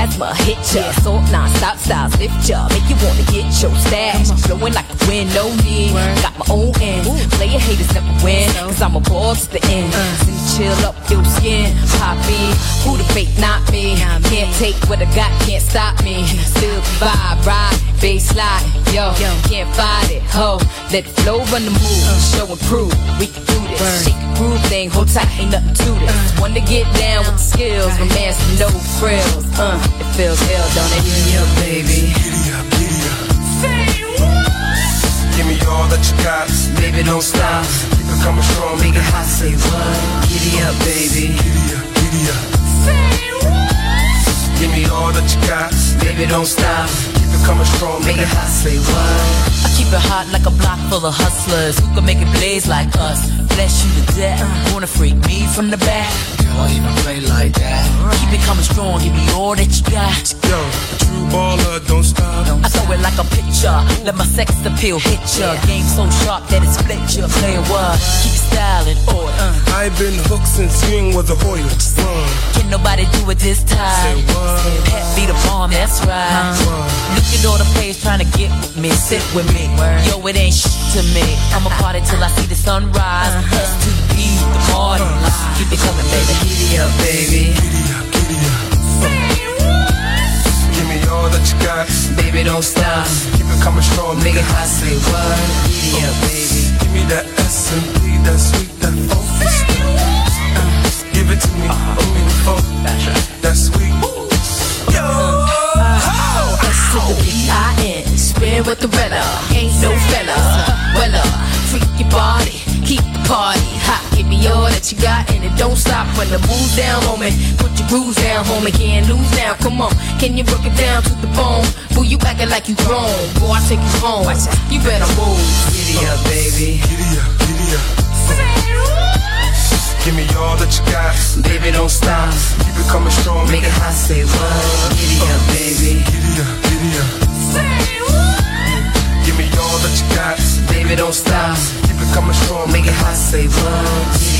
Asthma hit ya. Salt non-stop styles lift ya. Make you wanna get your stash. Flowing like the wind, no need. Got my own end. Player haters never win. Cause I'm a ball to the end. Uh. Send you chill up your skin. Pop in. Who the fake, not me. Can't take what I got, can't stop me. Still vibe, ride, bass slide. Yo, can't fight it. Ho, let the flow run the move. Uh. Show and prove. We can do this. Shake a groove thing, hold tight, ain't nothing to this. Uh. One to get down with the skills. My man's no frills. Uh, it feels ill, don't it? Giddy up, baby. Giddy up, giddy up. Say what? Give me all that you got. Baby, don't stop. Keep it coming strong, Make a heart say what? Giddy up, baby. Giddy up, giddy up. Say what? Give me all that you got. Baby, don't stop. Keep it coming strong, Make a heart say what? I keep it hot like a block full of hustlers who can make it blaze like us. Bless you to death. Wanna freak me from the back? Don't even play like that. Keep it coming strong, give me all that you got. Yo, a true baller, don't stop. I throw it like a picture, let my sex appeal hit ya. Game so sharp that it split ya. Play what? Keep style in order. I've been hooked since Swing was a Hoyer. Word, Can nobody do it this say time? what? Pet be the bomb, that's right. Look at all the players trying to get with me, sit with me. Yo, it ain't shit to me. I'ma party till I see the sunrise. To the party. Keep it coming, baby. Giddy up, baby. Giddy up, giddy up. Give me all that you got. Baby, don't stop. Keep it coming strong, Make nigga. a heart say what? Giddy up, baby. Give me that S and P, that sweet, that stuff. Uh, Give it to me, uh me the sweet. Yo, S to the B-I-N. Spin with the Rella. Ain't no fella. Wella. Freak your body. Me all that you got and it don't stop when the moves down on me. Put your grooves down, homie. Can't lose now. Come on. Can you break it down to the bone? Boo, you acting like you grown. Boy, I take you home. You better move. Giddy up, baby. giddy up, giddy up. Give me all that you got. Baby, don't stop. Keep it coming strong, Make it hot, heart say what? Giddy up, uh, baby. Giddy up, giddy up. Give me all that you got. Baby, don't stop. Keep it coming strong, Make it hot, heart say what?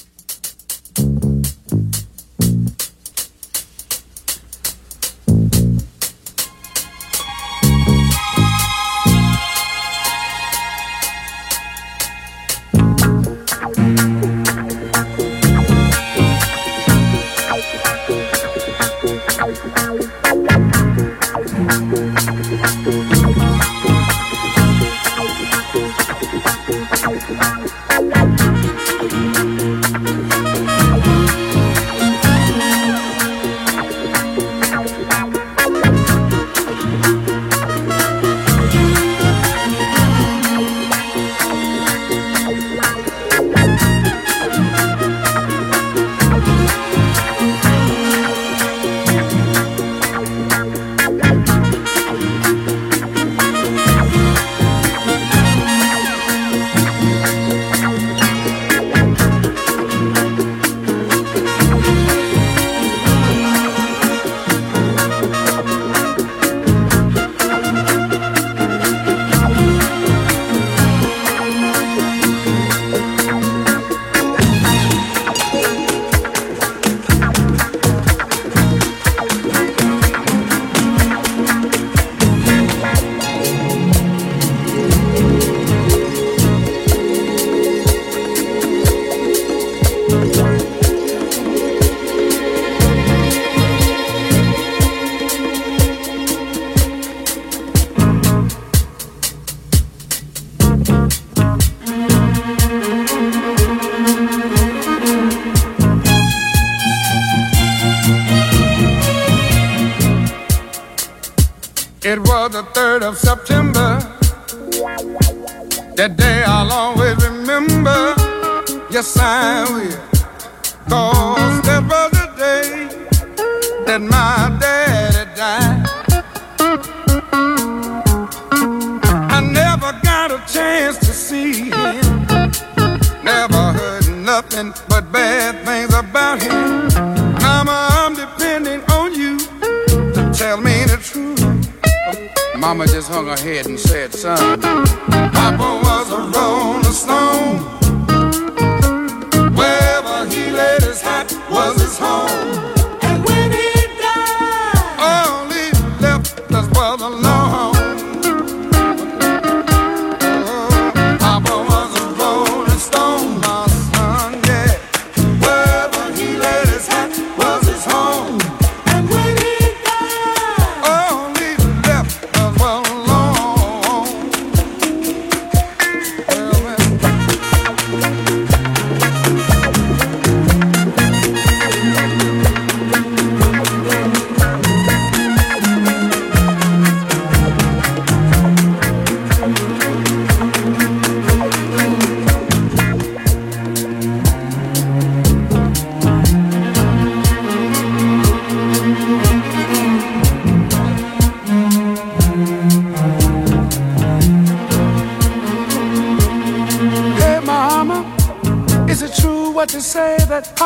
Bye.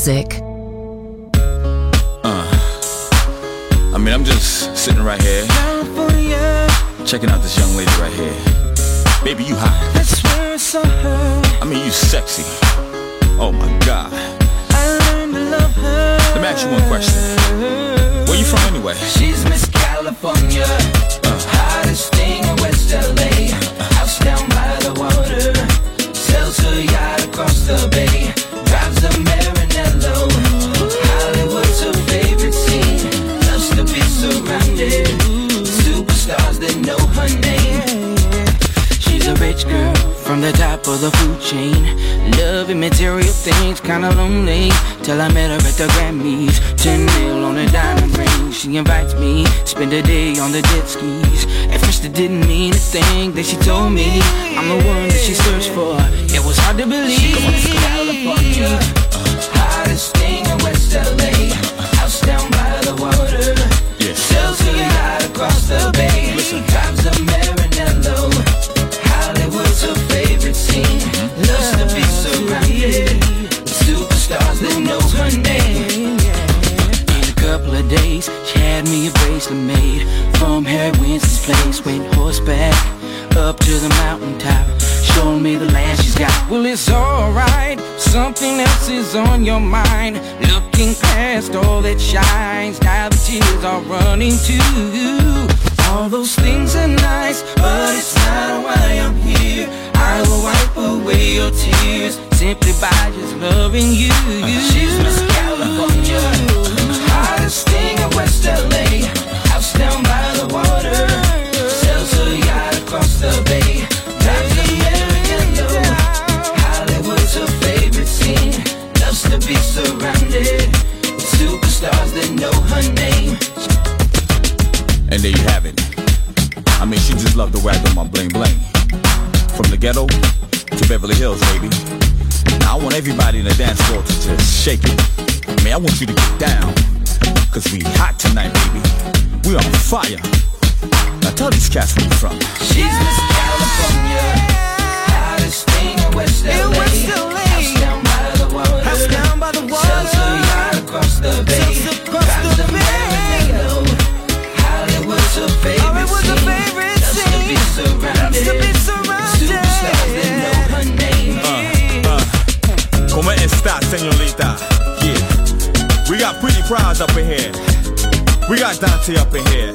World of music. Uh, I mean, I'm just sitting right here, checking out this young lady right here. Baby, you hot. That's where I saw her. I mean, you sexy. Oh my God. I learned to love her. Let me ask you one question. Where you from anyway? She's Miss California, uh. hottest thing in West LA. House down by the water, sells her yacht across the bay. Drives a rich girl from the top of the food chain. Loving material things, kinda lonely. Till I met her at the Grammys. 10 mil on a diamond ring. She invites me, spend a day on the jet skis. At first it didn't mean a thing. Then she told me I'm the one that she searched for. It was hard to believe. She California, uh, hottest thing in West LA. House down by the water. Yeah. Sells yacht across the bay. Drives a scene. Loves to be surrounded superstars that know her name. In a couple of days, she had me a bracelet made from Harry Winston's place. Went horseback up to the mountaintop. Showing me the land she's got. Well, it's alright. Something else is on your mind. Looking past all that shines. Now the tears are running too. All those things are nice, but it's not why I'm here. I will wipe away your tears simply by just loving you. She's Miss California, the wag on my bling bling. From the ghetto to Beverly Hills, baby. Now I want everybody in the dance floor to just shake it. I mean, I want you to get down. Cause we hot tonight, baby. We on fire. Now tell these cats where you from. She's Miss California, hottest thing in West LA. Como esta, señorita? Yeah. We got pretty prize up in here. We got Dante up in here.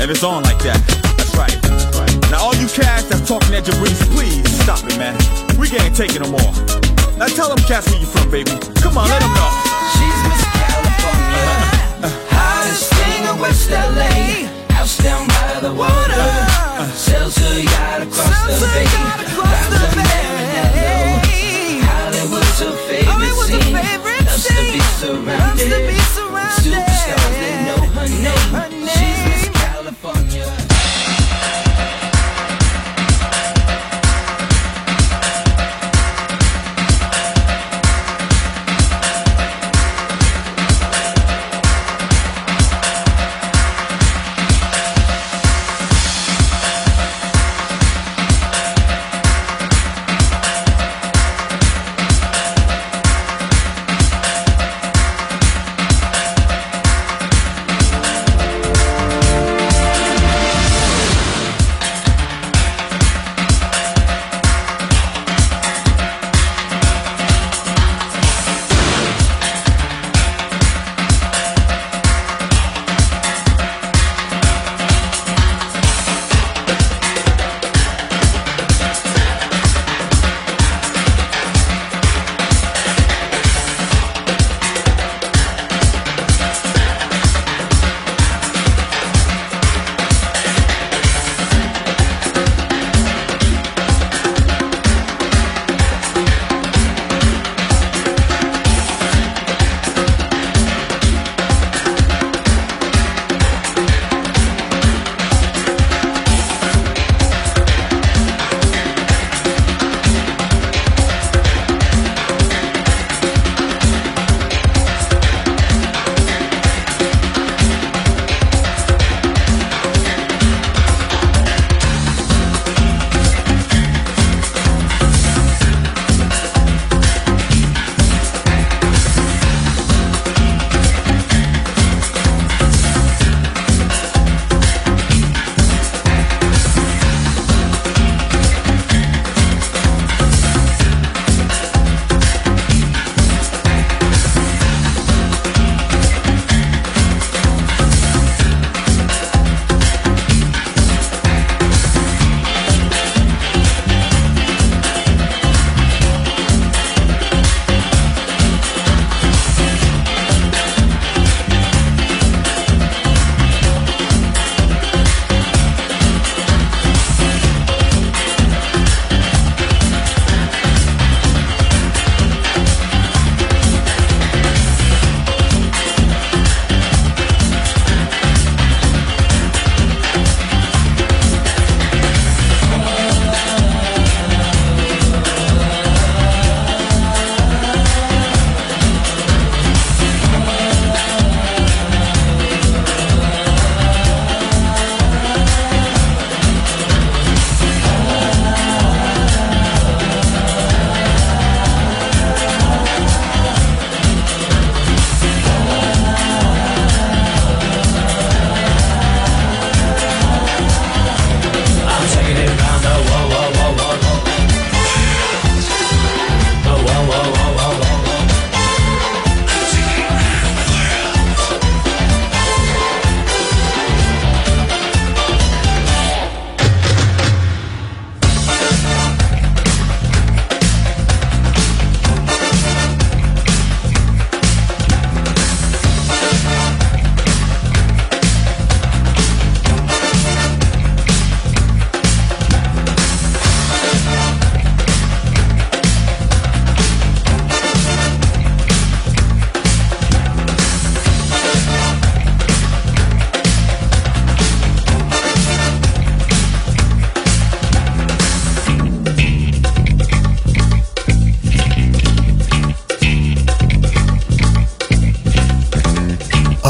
And it's on like that. That's right. That's right. Now all you cats that's talking at Jabrice, please stop it, man. We can't take it no more. Now tell them cats where you from, baby. Come on, let them know. She's Miss California, hottest thing in West LA. House down by the water, sells her yacht across the bay. Drives a Maranello. Hollywood's her favorite oh, scene. Loves to be surrounded. Superstars that know her name. She's Miss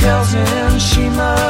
tells him she must.